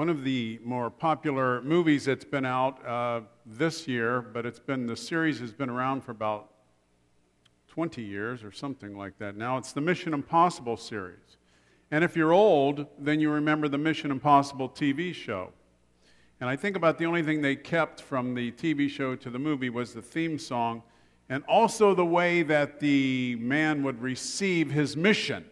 One of the more popular movies that's been out uh, this year, but it's been the series has been around for about 20 years or something like that. Now it's the Mission Impossible series. And if you're old, then you remember the Mission Impossible TV show. And I think about the only thing they kept from the TV show to the movie was the theme song and also the way that the man would receive his mission.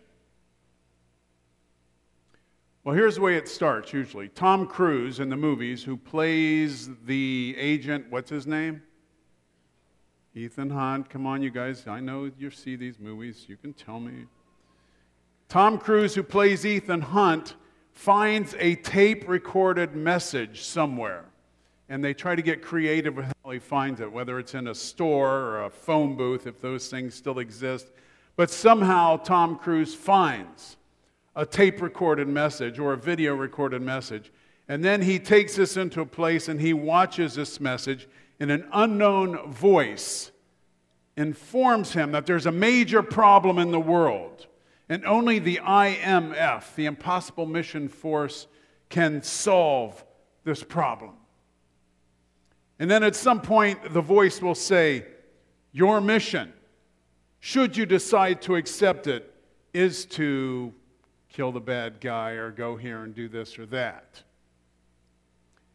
Well, here's the way it starts usually. Tom Cruise in the movies, who plays the agent, what's his name? Ethan Hunt. Come on, you guys. I know you see these movies. You can tell me. Tom Cruise, who plays Ethan Hunt, finds a tape recorded message somewhere. And they try to get creative with how he finds it, whether it's in a store or a phone booth, if those things still exist. But somehow Tom Cruise finds a tape recorded message or a video recorded message. And then he takes this into a place and he watches this message, and an unknown voice informs him that there's a major problem in the world, and only the IMF, the Impossible Mission Force, can solve this problem. And then at some point, the voice will say, Your mission, should you decide to accept it, is to kill the bad guy or go here and do this or that.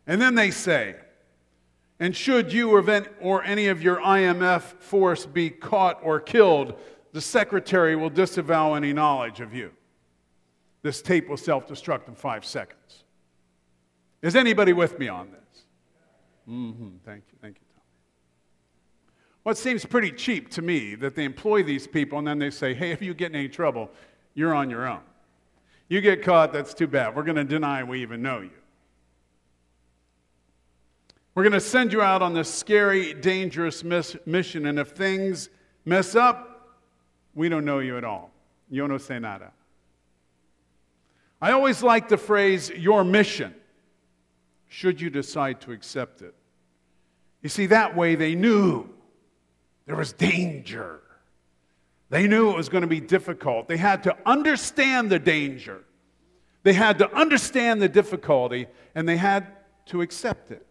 And then they say, and should you or any of your IMF force be caught or killed, the secretary will disavow any knowledge of you. This tape will self destruct in five seconds. Is anybody with me on this? Mm-hmm. Thank you. Thank you, Tom. Well, it seems pretty cheap to me that they employ these people and then they say, hey, if you get in any trouble, you're on your own. You get caught, that's too bad. We're going to deny we even know you. We're going to send you out on this scary, dangerous miss- mission, and if things mess up, we don't know you at all. Yo no sé nada. I always like the phrase, your mission, should you decide to accept it. You see, that way they knew there was danger. They knew it was going to be difficult. They had to understand the danger. They had to understand the difficulty, and they had to accept it.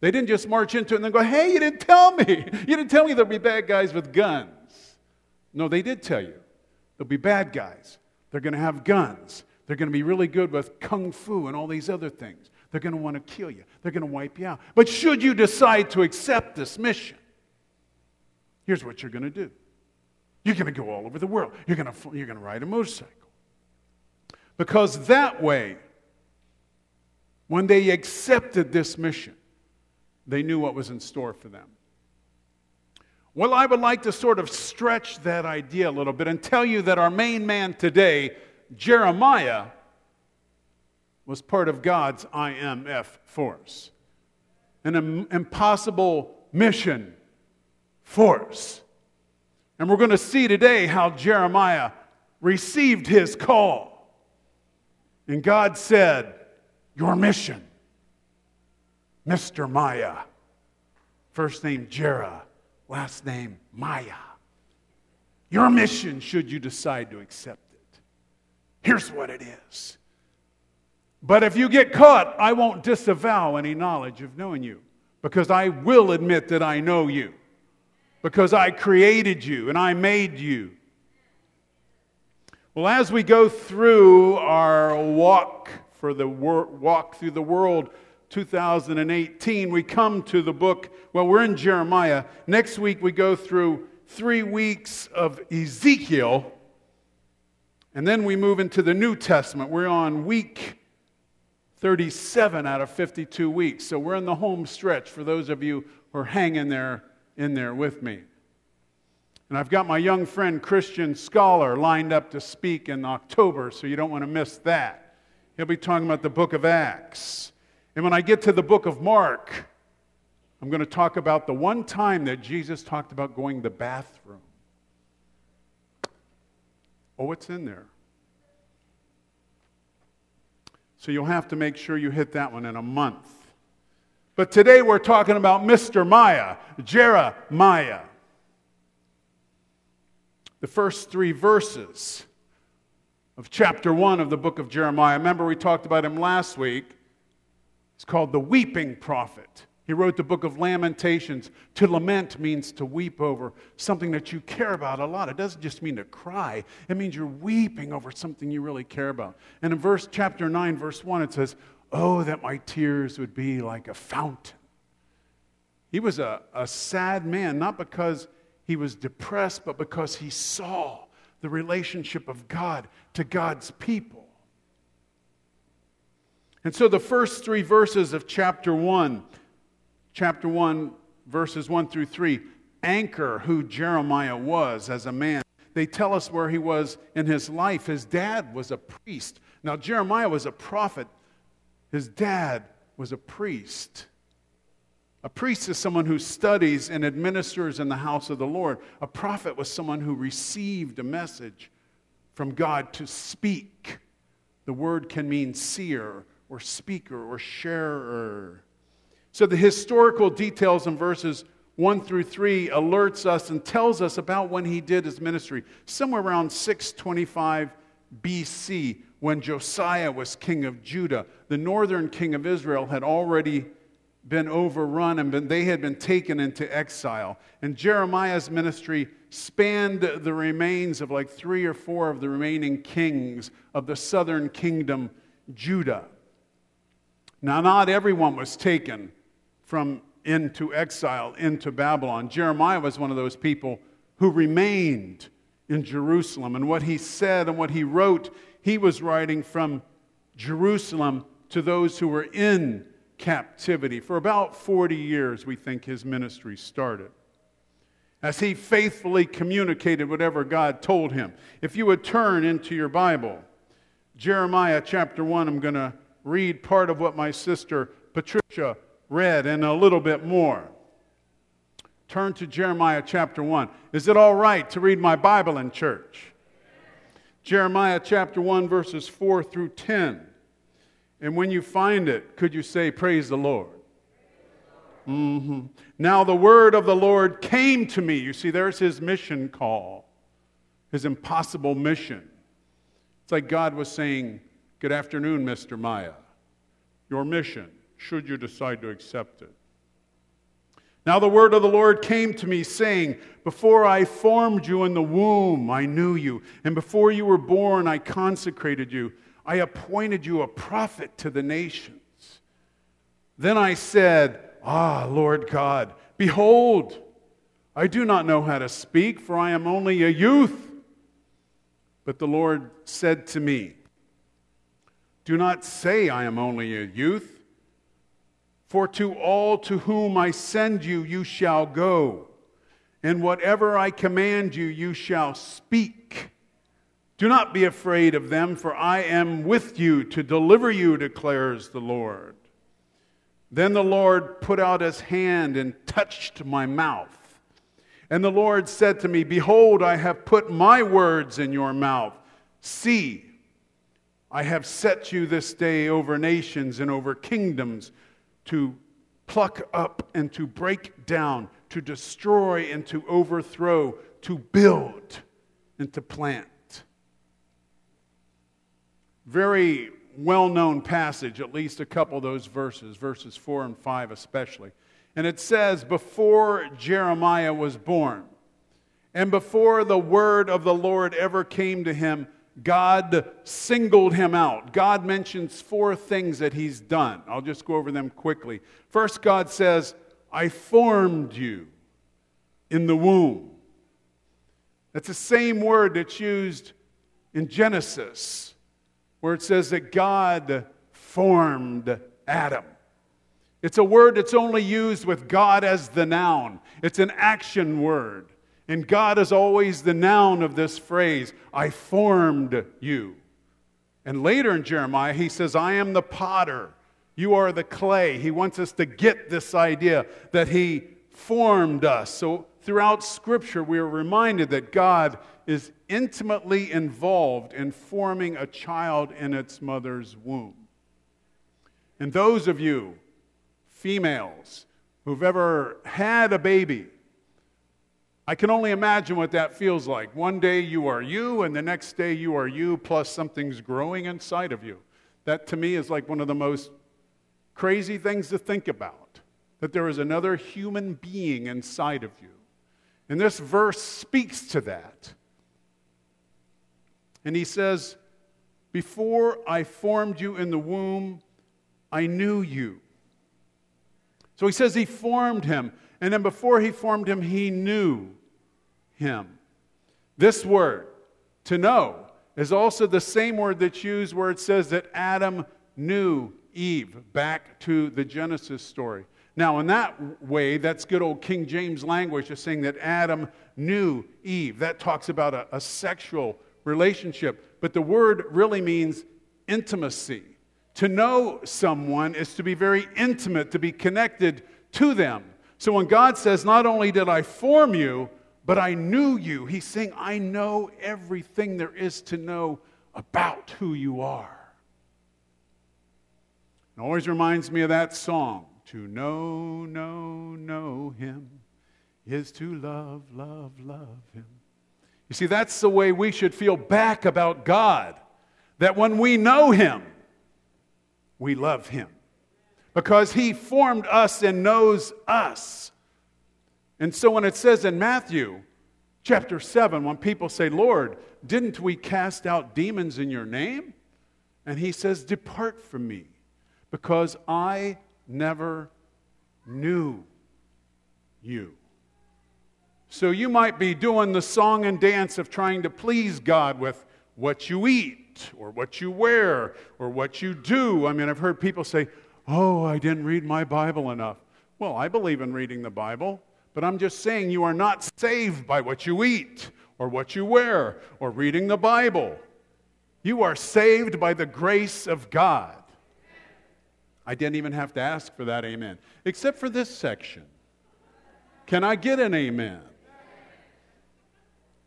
They didn't just march into it and then go, hey, you didn't tell me. You didn't tell me there'll be bad guys with guns. No, they did tell you. There'll be bad guys. They're going to have guns. They're going to be really good with kung fu and all these other things. They're going to want to kill you. They're going to wipe you out. But should you decide to accept this mission, here's what you're going to do. You're going to go all over the world. You're going to, you're going to ride a motorcycle. Because that way, when they accepted this mission, they knew what was in store for them. Well, I would like to sort of stretch that idea a little bit and tell you that our main man today, Jeremiah, was part of God's IMF force, an impossible mission force. And we're going to see today how Jeremiah received his call. And God said, Your mission, Mr. Maya. First name Jera, last name Maya. Your mission, should you decide to accept it. Here's what it is. But if you get caught, I won't disavow any knowledge of knowing you because I will admit that I know you because I created you and I made you. Well, as we go through our walk for the wor- walk through the world 2018, we come to the book. Well, we're in Jeremiah. Next week we go through three weeks of Ezekiel, and then we move into the New Testament. We're on week 37 out of 52 weeks, so we're in the home stretch for those of you who are hanging there in there with me. And I've got my young friend Christian Scholar lined up to speak in October, so you don't want to miss that. He'll be talking about the book of Acts. And when I get to the book of Mark, I'm going to talk about the one time that Jesus talked about going to the bathroom. Oh, what's in there? So you'll have to make sure you hit that one in a month. But today we're talking about Mr. Maya, Jeremiah. The first three verses of chapter one of the book of Jeremiah. Remember, we talked about him last week. He's called the weeping prophet. He wrote the book of Lamentations. To lament means to weep over something that you care about a lot. It doesn't just mean to cry, it means you're weeping over something you really care about. And in verse chapter 9, verse 1, it says, Oh, that my tears would be like a fountain. He was a, a sad man, not because he was depressed, but because he saw the relationship of God to God's people. And so the first three verses of chapter 1, chapter 1, verses 1 through 3, anchor who Jeremiah was as a man. They tell us where he was in his life. His dad was a priest. Now, Jeremiah was a prophet, his dad was a priest. A priest is someone who studies and administers in the house of the Lord. A prophet was someone who received a message from God to speak. The word can mean seer or speaker or sharer. So the historical details in verses 1 through 3 alerts us and tells us about when he did his ministry. Somewhere around 625 BC, when Josiah was king of Judah, the northern king of Israel had already been overrun and been, they had been taken into exile. And Jeremiah's ministry spanned the remains of like three or four of the remaining kings of the southern kingdom, Judah. Now, not everyone was taken from into exile into Babylon. Jeremiah was one of those people who remained in Jerusalem. And what he said and what he wrote, he was writing from Jerusalem to those who were in captivity. For about 40 years, we think his ministry started. As he faithfully communicated whatever God told him. If you would turn into your Bible, Jeremiah chapter 1, I'm going to read part of what my sister Patricia read and a little bit more. Turn to Jeremiah chapter 1. Is it all right to read my Bible in church? Jeremiah chapter 1, verses 4 through 10. And when you find it, could you say, Praise the Lord? Mm-hmm. Now the word of the Lord came to me. You see, there's his mission call, his impossible mission. It's like God was saying, Good afternoon, Mr. Maya. Your mission, should you decide to accept it. Now the word of the Lord came to me, saying, Before I formed you in the womb, I knew you, and before you were born, I consecrated you. I appointed you a prophet to the nations. Then I said, Ah, Lord God, behold, I do not know how to speak, for I am only a youth. But the Lord said to me, Do not say I am only a youth, for to all to whom I send you, you shall go, and whatever I command you, you shall speak. Do not be afraid of them, for I am with you to deliver you, declares the Lord. Then the Lord put out his hand and touched my mouth. And the Lord said to me, Behold, I have put my words in your mouth. See, I have set you this day over nations and over kingdoms to pluck up and to break down, to destroy and to overthrow, to build and to plant very well known passage, at least a couple of those verses, verses 4 and 5 especially. And it says, Before Jeremiah was born, and before the word of the Lord ever came to him, God singled him out. God mentions four things that he's done. I'll just go over them quickly. First, God says, I formed you in the womb. That's the same word that's used in Genesis where it says that God formed Adam. It's a word that's only used with God as the noun, it's an action word. And God is always the noun of this phrase I formed you. And later in Jeremiah, he says, I am the potter, you are the clay. He wants us to get this idea that he formed us. So throughout Scripture, we are reminded that God is intimately involved in forming a child in its mother's womb. And those of you, females, who've ever had a baby, I can only imagine what that feels like. One day you are you, and the next day you are you, plus something's growing inside of you. That to me is like one of the most crazy things to think about, that there is another human being inside of you. And this verse speaks to that. And he says, Before I formed you in the womb, I knew you. So he says he formed him. And then before he formed him, he knew him. This word, to know, is also the same word that's used where it says that Adam knew Eve, back to the Genesis story. Now, in that way, that's good old King James language of saying that Adam knew Eve. That talks about a, a sexual relationship. But the word really means intimacy. To know someone is to be very intimate, to be connected to them. So when God says, Not only did I form you, but I knew you, He's saying, I know everything there is to know about who you are. It always reminds me of that song To know, know, know Him is to love, love, love Him. You see, that's the way we should feel back about God. That when we know Him, we love him because he formed us and knows us. And so when it says in Matthew chapter 7, when people say, Lord, didn't we cast out demons in your name? And he says, Depart from me because I never knew you. So you might be doing the song and dance of trying to please God with what you eat or what you wear or what you do. I mean, I've heard people say, Oh, I didn't read my Bible enough. Well, I believe in reading the Bible, but I'm just saying you are not saved by what you eat or what you wear or reading the Bible. You are saved by the grace of God. I didn't even have to ask for that amen, except for this section. Can I get an amen?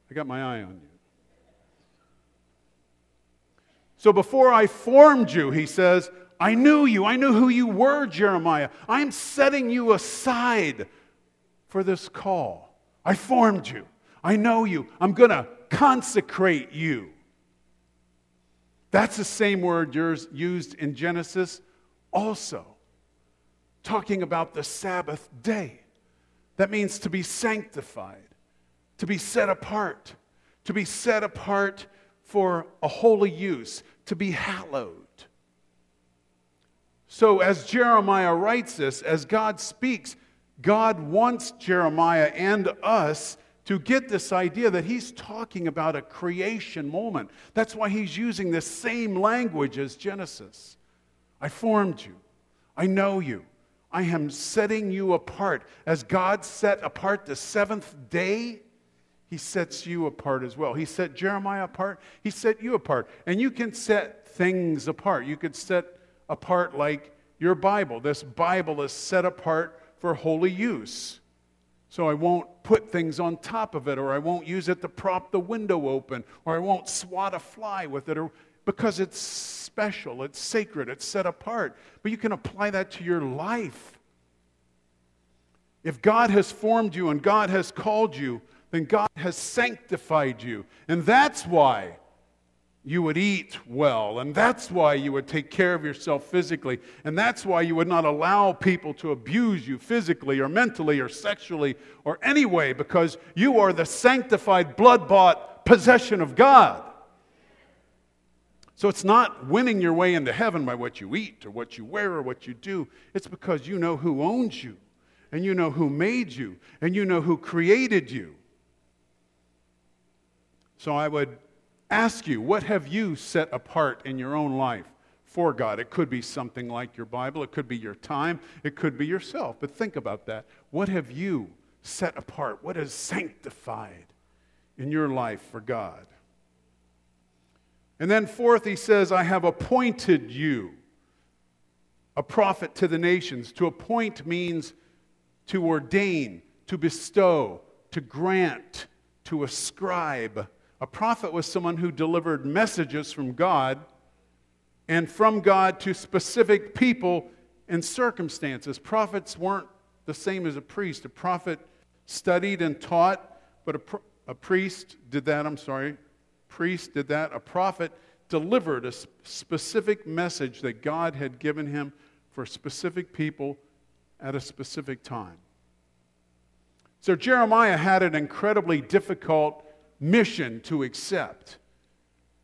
I got my eye on you. So before I formed you, he says, I knew you. I knew who you were, Jeremiah. I'm setting you aside for this call. I formed you. I know you. I'm going to consecrate you. That's the same word used in Genesis also, talking about the Sabbath day. That means to be sanctified, to be set apart, to be set apart for a holy use, to be hallowed. So, as Jeremiah writes this, as God speaks, God wants Jeremiah and us to get this idea that he's talking about a creation moment. That's why he's using the same language as Genesis. I formed you, I know you, I am setting you apart. As God set apart the seventh day, he sets you apart as well. He set Jeremiah apart, he set you apart. And you can set things apart. You could set apart like your Bible. This Bible is set apart for holy use. So I won't put things on top of it, or I won't use it to prop the window open, or I won't swat a fly with it, or, because it's special, it's sacred, it's set apart. But you can apply that to your life. If God has formed you and God has called you, then God has sanctified you. And that's why you would eat well. And that's why you would take care of yourself physically. And that's why you would not allow people to abuse you physically or mentally or sexually or any way, because you are the sanctified, blood bought possession of God. So it's not winning your way into heaven by what you eat or what you wear or what you do. It's because you know who owns you, and you know who made you, and you know who created you. So I would ask you, what have you set apart in your own life for God? It could be something like your Bible, it could be your time, it could be yourself. But think about that. What have you set apart? What is sanctified in your life for God? And then, fourth, he says, I have appointed you a prophet to the nations. To appoint means to ordain, to bestow, to grant, to ascribe a prophet was someone who delivered messages from God and from God to specific people and circumstances. Prophets weren't the same as a priest. A prophet studied and taught, but a, a priest did that, I'm sorry. Priest did that. A prophet delivered a specific message that God had given him for specific people at a specific time. So Jeremiah had an incredibly difficult mission to accept.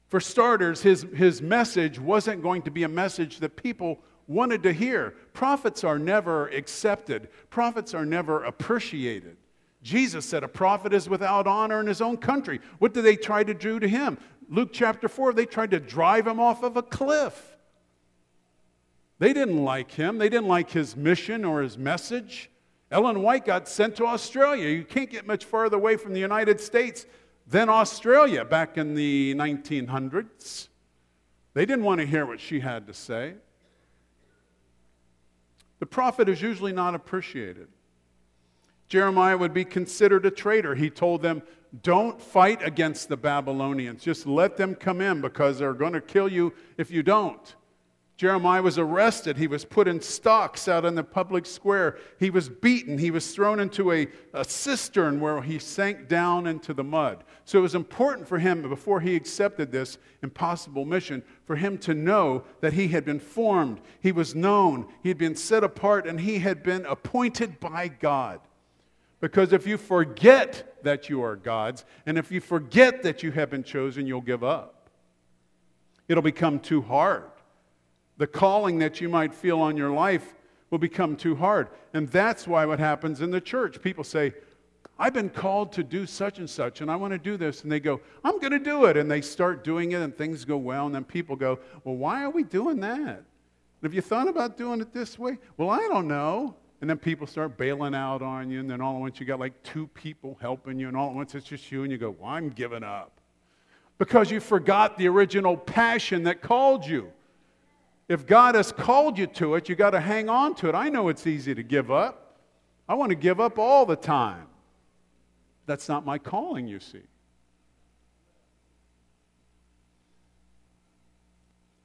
For starters, his, his message wasn't going to be a message that people wanted to hear. Prophets are never accepted, prophets are never appreciated. Jesus said a prophet is without honor in his own country. What did they try to do to him? Luke chapter 4, they tried to drive him off of a cliff. They didn't like him, they didn't like his mission or his message. Ellen White got sent to Australia. You can't get much farther away from the United States than Australia back in the 1900s. They didn't want to hear what she had to say. The prophet is usually not appreciated. Jeremiah would be considered a traitor. He told them, Don't fight against the Babylonians. Just let them come in because they're going to kill you if you don't. Jeremiah was arrested. He was put in stocks out in the public square. He was beaten. He was thrown into a, a, cistern where he sank down into the mud. So it was important for him, before he accepted this impossible mission, for him to know that he had been formed, he was known, he had been set apart, and he had been appointed by God. Because if you forget that you are God's, and if you forget that you have been chosen, you'll give up. It'll become too hard the calling that you might feel on your life will become too hard. And that's why what happens in the church. People say, I've been called to do such and such, and I want to do this. And they go, I'm going to do it. And they start doing it, and things go well. And then people go, Well, why are we doing that? Have you thought about doing it this way? Well, I don't know. And then people start bailing out on you, and then all at once you got like two people helping you, and all at once it's just you, and you go, Well, I'm giving up. Because you forgot the original passion that called you. If God has called you to it, you got to hang on to it. I know it's easy to give up. I want to give up all the time. That's not my calling, you see.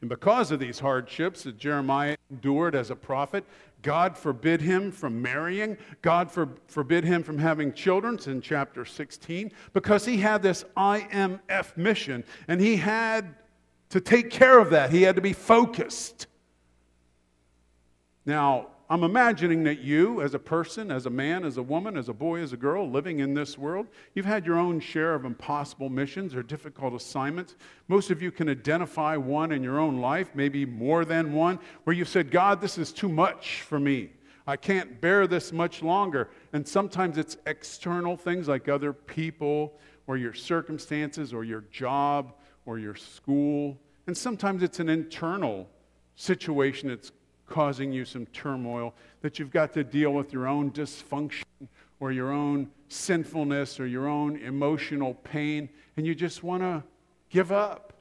And because of these hardships that Jeremiah endured as a prophet, God forbid him from marrying. God for, forbid him from having children. It's in chapter 16. Because he had this IMF mission and he had to take care of that. He had to be focused. Now, I'm imagining that you, as a person, as a man, as a woman, as a boy, as a girl living in this world, you've had your own share of impossible missions or difficult assignments. Most of you can identify one in your own life, maybe more than one, where you said, God, this is too much for me. I can't bear this much longer. And sometimes it's external things like other people or your circumstances or your job or your school. And sometimes it's an internal situation that's causing you some turmoil, that you've got to deal with your own dysfunction or your own sinfulness or your own emotional pain, and you just want to give up.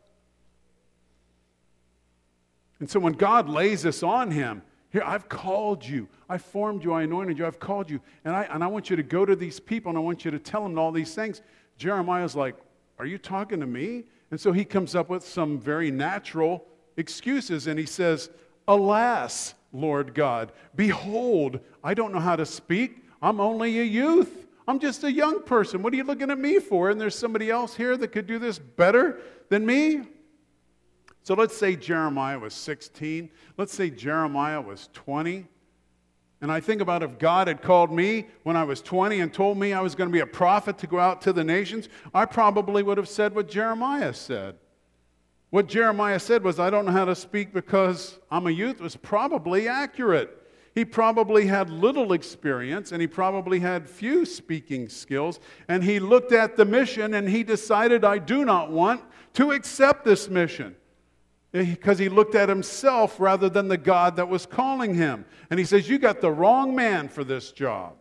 And so when God lays this on him, here, I've called you. I formed you. I anointed you. I've called you. And I, and I want you to go to these people and I want you to tell them all these things. Jeremiah's like, Are you talking to me? And so he comes up with some very natural excuses and he says, Alas, Lord God, behold, I don't know how to speak. I'm only a youth. I'm just a young person. What are you looking at me for? And there's somebody else here that could do this better than me? So let's say Jeremiah was 16. Let's say Jeremiah was 20. And I think about if God had called me when I was 20 and told me I was going to be a prophet to go out to the nations, I probably would have said what Jeremiah said. What Jeremiah said was, I don't know how to speak because I'm a youth, was probably accurate. He probably had little experience and he probably had few speaking skills. And he looked at the mission and he decided, I do not want to accept this mission Eh, because he looked at himself rather than the God that was calling him. And he says, You got the wrong man for this job.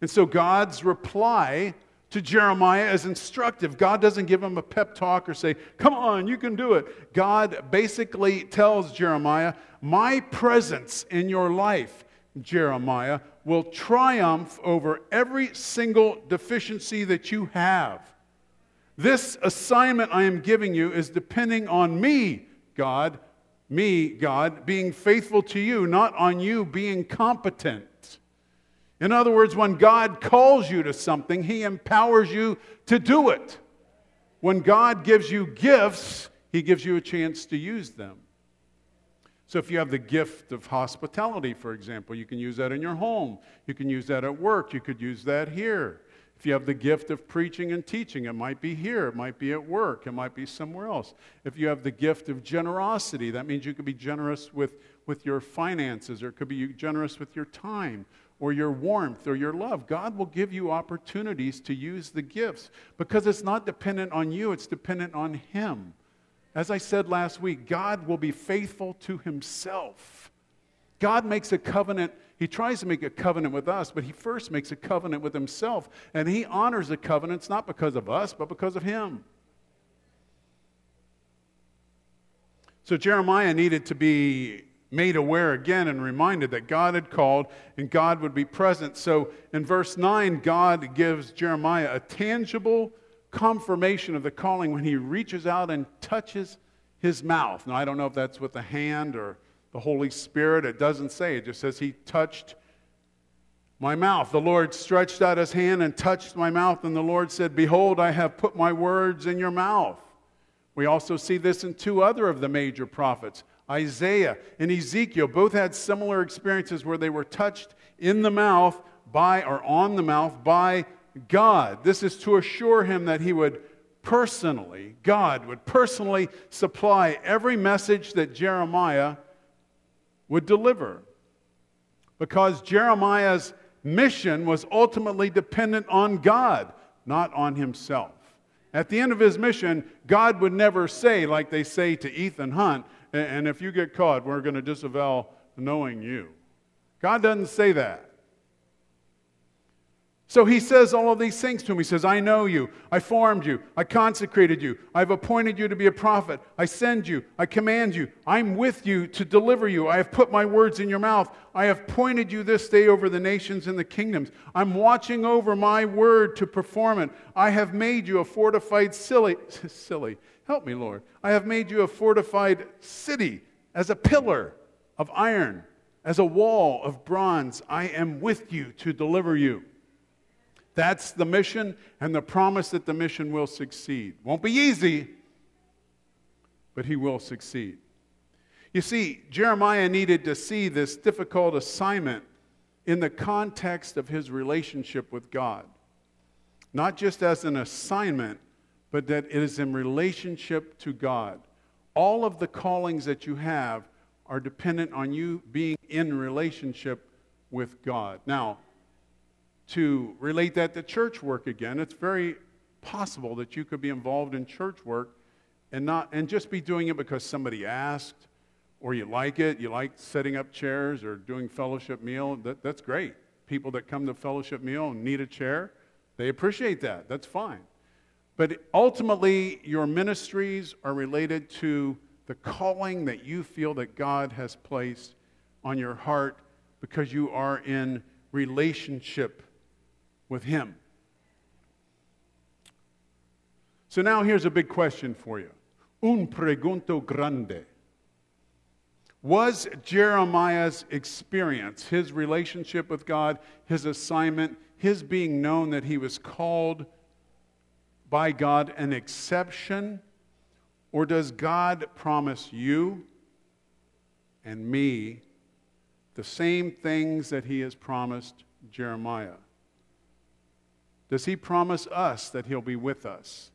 And so God's reply to Jeremiah is instructive. God doesn't give him a pep talk or say, Come on, you can do it. God basically tells Jeremiah, My presence in your life, Jeremiah, will triumph over every single deficiency that you have. This assignment I am giving you is depending on me, God, me, God, being faithful to you, not on you being competent. In other words, when God calls you to something, He empowers you to do it. When God gives you gifts, He gives you a chance to use them. So, if you have the gift of hospitality, for example, you can use that in your home. You can use that at work. You could use that here. If you have the gift of preaching and teaching, it might be here, it might be at work, it might be somewhere else. If you have the gift of generosity, that means you could be generous with, with your finances, or it could be generous with your time, or your warmth, or your love. God will give you opportunities to use the gifts because it's not dependent on you, it's dependent on Him. As I said last week, God will be faithful to Himself. God makes a covenant he tries to make a covenant with us, but he first makes a covenant with himself. And he honors the covenants not because of us, but because of him. So Jeremiah needed to be made aware again and reminded that God had called and God would be present. So in verse 9, God gives Jeremiah a tangible confirmation of the calling when he reaches out and touches his mouth. Now, I don't know if that's with a hand or the Holy Spirit. It doesn't say, it just says he touched my mouth. The Lord stretched out his hand and touched my mouth, and the Lord said, Behold, I have put my words in your mouth. We also see this in two other of the major prophets. Isaiah and Ezekiel both had similar experiences where they were touched in the mouth by or on the mouth by God. This is to assure him that he would personally, God would personally supply every message that Jeremiah would deliver. Because Jeremiah's mission was ultimately dependent on God, not on himself. At the end of his mission, God would never say, like they say to Ethan Hunt, and if you get caught, we're going to disavow knowing you. God doesn't say that. So he says all of these things to him. He says, I know you. I formed you. I consecrated you. I've appointed you to be a prophet. I send you. I command you. I'm with you to deliver you. I have put my words in your mouth. I have pointed you this day over the nations and the kingdoms. I'm watching over my word to perform it. I have made you a fortified silly, silly. Help me, Lord. I have made you a fortified city as a pillar of iron, as a wall of bronze. I am with you to deliver you. That's the mission and the promise that the mission will succeed. Won't be easy, but he will succeed. You see, Jeremiah needed to see this difficult assignment in the context of his relationship with God. Not just as an assignment, but that it is in relationship to God. All of the callings that you have are dependent on you being in relationship with God. Now, to relate that to church work again, it's very possible that you could be involved in church work and not and just be doing it because somebody asked or you like it, you like setting up chairs or doing fellowship meal, that, that's great. People that come to fellowship meal and need a chair, they appreciate that. That's fine. But ultimately, your ministries are related to the calling that you feel that God has placed on your heart because you are in relationship with Him. So now here's a big question for you. Un pregunto grande. Was Jeremiah's experience, his relationship with God, his assignment, his being known that he was called by God an exception? Or does God promise you and me the same things that he has promised Jeremiah? Does he promise us that he'll be with us,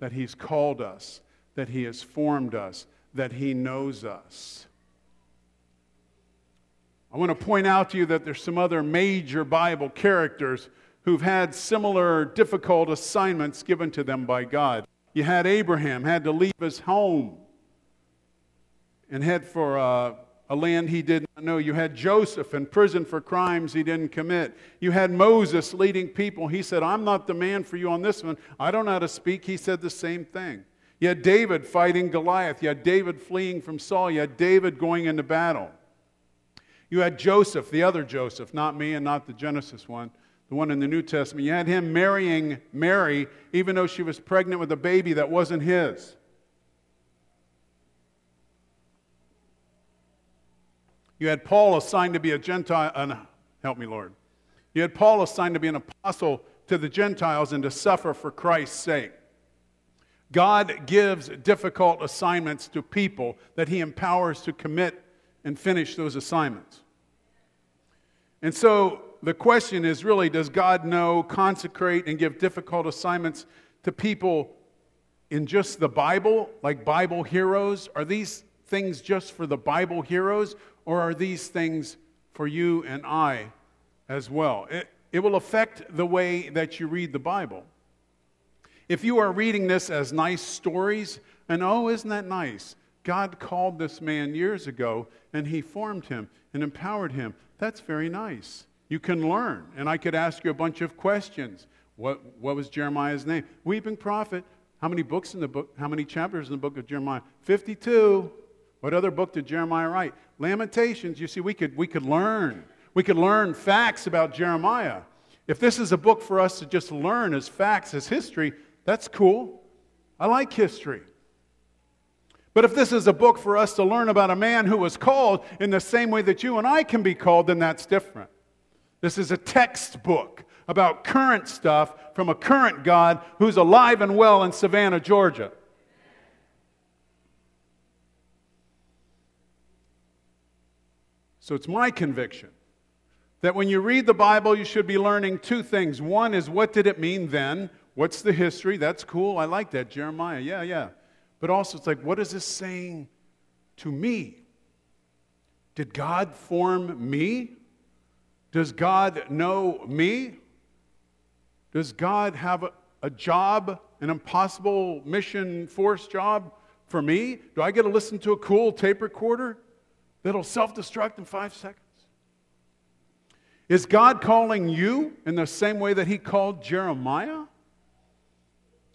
that he's called us, that he has formed us, that he knows us? I want to point out to you that there's some other major Bible characters who've had similar difficult assignments given to them by God. You had Abraham, had to leave his home and head for uh, a land he did not know. You had Joseph in prison for crimes he didn't commit. You had Moses leading people. He said, I'm not the man for you on this one. I don't know how to speak. He said the same thing. You had David fighting Goliath. You had David fleeing from Saul. You had David going into battle. You had Joseph, the other Joseph, not me and not the Genesis one, the one in the New Testament. You had him marrying Mary, even though she was pregnant with a baby that wasn't his. You had Paul assigned to be a Gentile, uh, help me, Lord. You had Paul assigned to be an apostle to the Gentiles and to suffer for Christ's sake. God gives difficult assignments to people that he empowers to commit and finish those assignments. And so the question is really does God know, consecrate, and give difficult assignments to people in just the Bible, like Bible heroes? Are these things just for the Bible heroes, or are these things for you and I as well? It, it will affect the way that you read the Bible. If you are reading this as nice stories, and oh, isn't that nice? God called this man years ago and he formed him and empowered him. That's very nice. You can learn. And I could ask you a bunch of questions. What, what was Jeremiah's name? Weeping prophet. How many books in the book? How many chapters in the book of Jeremiah? 52. What other book did Jeremiah write? Lamentations. You see, we could, we could learn. We could learn facts about Jeremiah. If this is a book for us to just learn as facts, as history, that's cool. I like history. But if this is a book for us to learn about a man who was called in the same way that you and I can be called, then that's different. This is a textbook about current stuff from a current God who's alive and well in Savannah, Georgia. So it's my conviction that when you read the Bible, you should be learning two things. One is what did it mean then? What's the history? That's cool. I like that. Jeremiah. Yeah, yeah. But also, it's like, what is this saying to me? Did God form me? Does God know me? Does God have a, a job, an impossible mission force job for me? Do I get to listen to a cool tape recorder that'll self destruct in five seconds? Is God calling you in the same way that He called Jeremiah?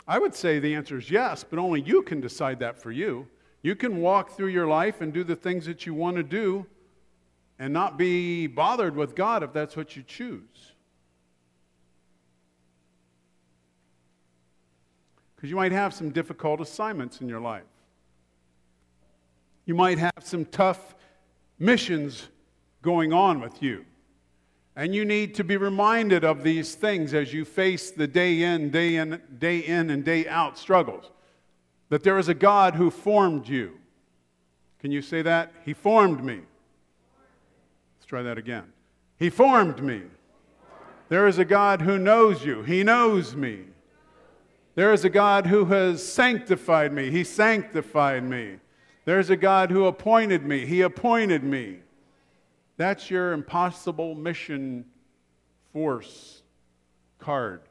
I would say the answer is yes, but only you can decide that for you. You can walk through your life and do the things that you want to do and not be bothered with God if that's what you choose. Because you might have some difficult assignments in your life. You might have some tough missions going on with you. And you need to be reminded of these things as you face the day in, day in, day in and day out struggles. That there is a God who formed you. Can you say that? He formed me. Let's try that again. He formed me. There is a God who knows you. He knows me. There is a God who has sanctified me. He sanctified me. There's a God who appointed me. He appointed me. That's your impossible mission force card.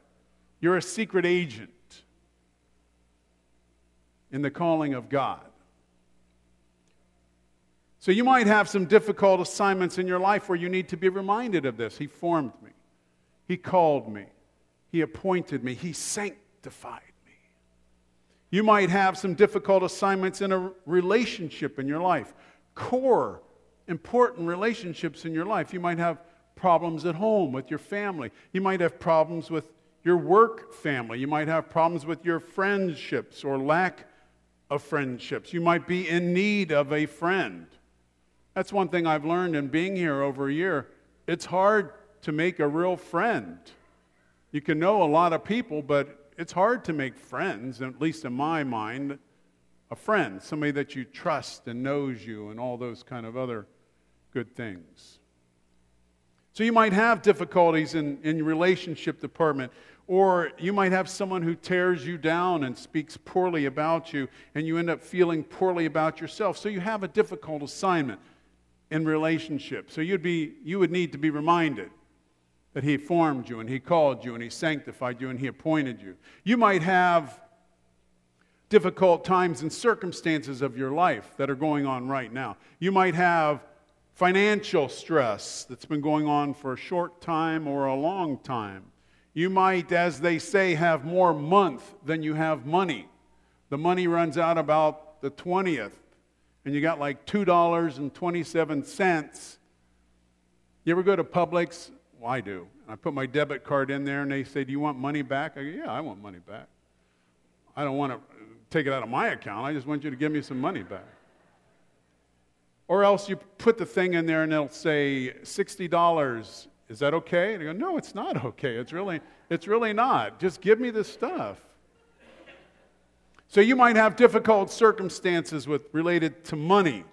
You're a secret agent in the calling of God. So you might have some difficult assignments in your life where you need to be reminded of this. He formed me, He called me, He appointed me, He sanctified. You might have some difficult assignments in a relationship in your life. Core important relationships in your life. You might have problems at home with your family. You might have problems with your work family. You might have problems with your friendships or lack of friendships. You might be in need of a friend. That's one thing I've learned in being here over a year. It's hard to make a real friend. You can know a lot of people, but it's hard to make friends, at least in my mind. A friend, somebody that you trust and knows you, and all those kind of other good things. So you might have difficulties in, in relationship department, or you might have someone who tears you down and speaks poorly about you, and you end up feeling poorly about yourself. So you have a difficult assignment in relationship. So you'd be, you would need to be reminded that He formed you, and He called you, and He sanctified you, and He appointed you. You might have difficult times and circumstances of your life that are going on right now. You might have financial stress that's been going on for a short time or a long time. You might, as they say, have more month than you have money. The money runs out about the 20th, and you got like $2.27. You ever go to Publix? Well, I do. I put my debit card in there, and they say, Do you want money back? I go, Yeah, I want money back. I don't want to take it out of my account. I just want you to give me some money back. Or else you put the thing in there and it'll say $60. Is that okay? And you go, no, it's not okay. It's really, it's really not. Just give me the stuff. So you might have difficult circumstances with related to money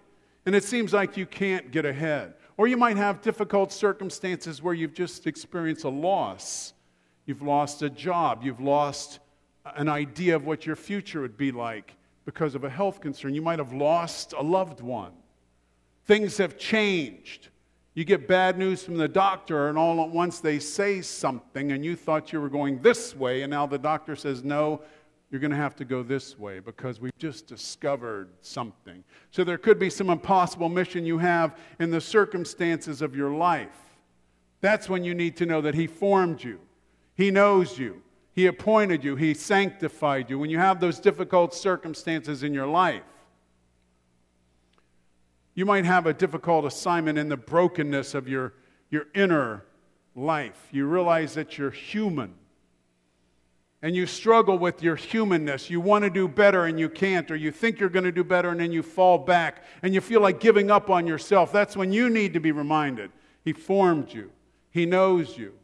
and it seems like you can't get ahead. Or you might have difficult circumstances where you've just experienced a loss. You've lost a job, you've lost an idea of what your future would be like because of a health concern. You might have lost a loved one. Things have changed. You get bad news from the doctor, and all at once they say something, and you thought you were going this way, and now the doctor says, No, you're going to have to go this way because we've just discovered something. So there could be some impossible mission you have in the circumstances of your life. That's when you need to know that He formed you, He knows you, He appointed you, He sanctified you. When you have those difficult circumstances in your life, you might have a difficult assignment in the brokenness of your, your inner life. You realize that you're human and you struggle with your humanness. You want to do better and you can't, or you think you're going to do better and then you fall back and you feel like giving up on yourself. That's when you need to be reminded He formed you, He knows you,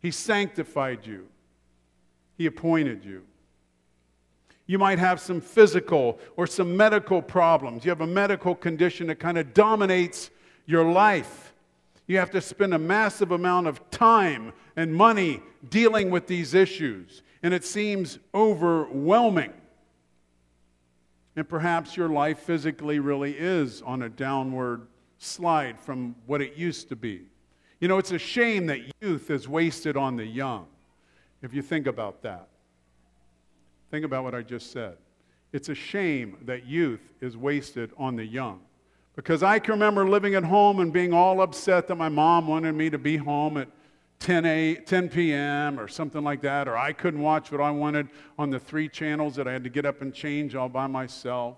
He sanctified you, He appointed you. You might have some physical or some medical problems. You have a medical condition that kind of dominates your life. You have to spend a massive amount of time and money dealing with these issues and it seems overwhelming. And perhaps your life physically really is on a downward slide from what it used to be. You know, it's a shame that youth is wasted on the young, if you think about that. Think about what I just said. It's a shame that youth is wasted on the young. Because I can remember living at home and being all upset that my mom wanted me to be home at 10, a, 10 p.m. or something like that, or I couldn't watch what I wanted on the three channels that I had to get up and change all by myself.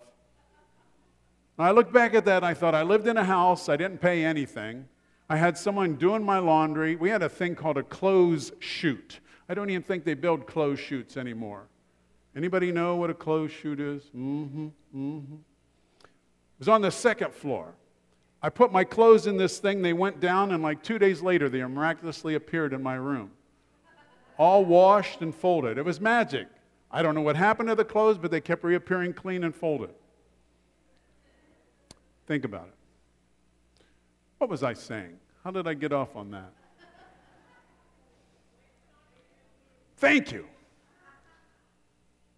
I look back at that and I thought, I lived in a house, I didn't pay anything. I had someone doing my laundry. We had a thing called a clothes chute. I don't even think they build clothes chutes anymore. Anybody know what a clothes chute is? Mm-hmm. Mm-hmm. It was on the second floor. I put my clothes in this thing, they went down, and like two days later, they miraculously appeared in my room. All washed and folded. It was magic. I don't know what happened to the clothes, but they kept reappearing clean and folded. Think about it. What was I saying? How did I get off on that? Thank you.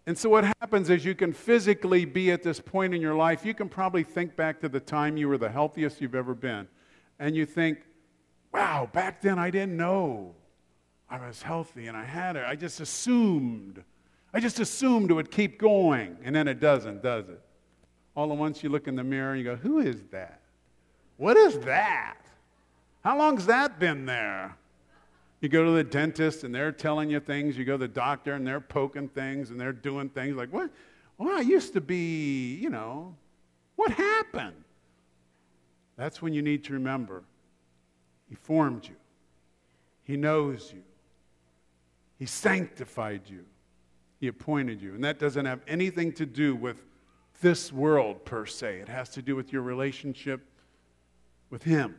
And so, what happens is you can physically be at this point in your life. You can probably think back to the time you were the healthiest you've ever been. And you think, wow, back then I didn't know I was healthy and I had it. I just assumed. I just assumed it would keep going. And then it doesn't, does it? All at once you look in the mirror and you go, who is that? What is that? How long's that been there? You go to the dentist and they're telling you things. You go to the doctor and they're poking things and they're doing things like, what? Well, I used to be, you know, what happened? That's when you need to remember He formed you, He knows you, He sanctified you, He appointed you. And that doesn't have anything to do with this world per se, it has to do with your relationship with Him.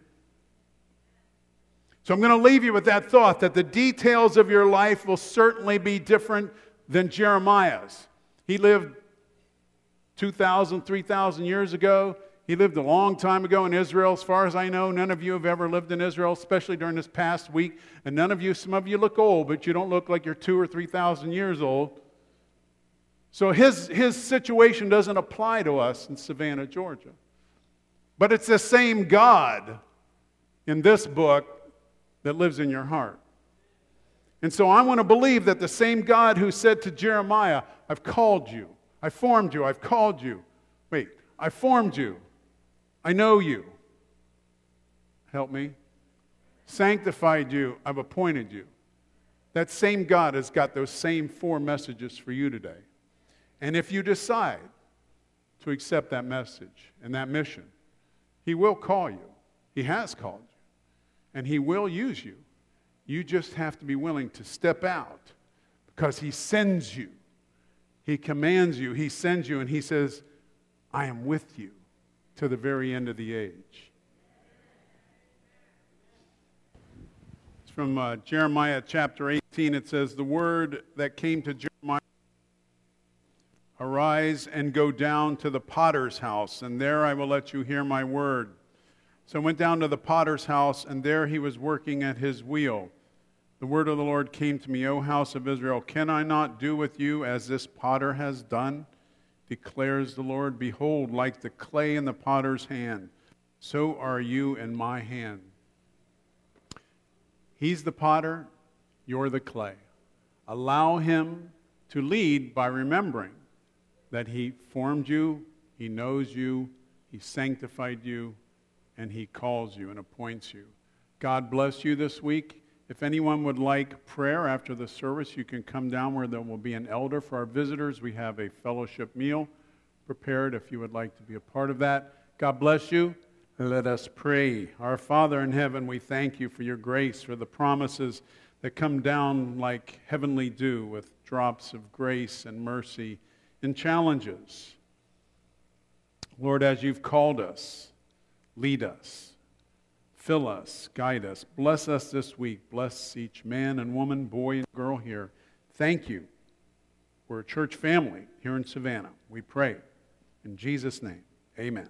So I'm going to leave you with that thought that the details of your life will certainly be different than Jeremiah's. He lived 2,000, 3,000 years ago. He lived a long time ago in Israel. As far as I know, none of you have ever lived in Israel, especially during this past week. And none of you, some of you look old, but you don't look like you're two or 3,000 years old. So his, his situation doesn't apply to us in Savannah, Georgia. But it's the same God in this book that lives in your heart. And so I want to believe that the same God who said to Jeremiah, I've called you, I formed you, I've called you. Wait, I formed you, I know you. Help me. Sanctified you, I've appointed you. That same God has got those same four messages for you today. And if you decide to accept that message and that mission, He will call you. He has called you and He will use you. You just have to be willing to step out because He sends you. He commands you, He sends you, and He says, I am with you to the very end of the age. It's from uh, Jeremiah chapter 18. It says, The word that came to Jeremiah Arise and go down to the potter's house, and there I will let you hear my word. So I went down to the potter's house, and there he was working at his wheel. The word of the Lord came to me, O house of Israel, can I not do with you as this potter has done? Declares the Lord, Behold, like the clay in the potter's hand, so are you in my hand. He's the potter, you're the clay. Allow him to lead by remembering that he formed you, he knows you, he sanctified you, and he calls you and appoints you. God bless you this week. If anyone would like prayer after the service, you can come down where there will be an elder for our visitors. We have a fellowship meal prepared if you would like to be a part of that. God bless you. Let us pray. Our Father in heaven, we thank you for your grace, for the promises that come down like heavenly dew with drops of grace and mercy and challenges. Lord, as you've called us, lead us. Fill us, guide us, bless us this week. Bless each man and woman, boy and girl here. Thank you. We're a church family here in Savannah. We pray. In Jesus' name, amen.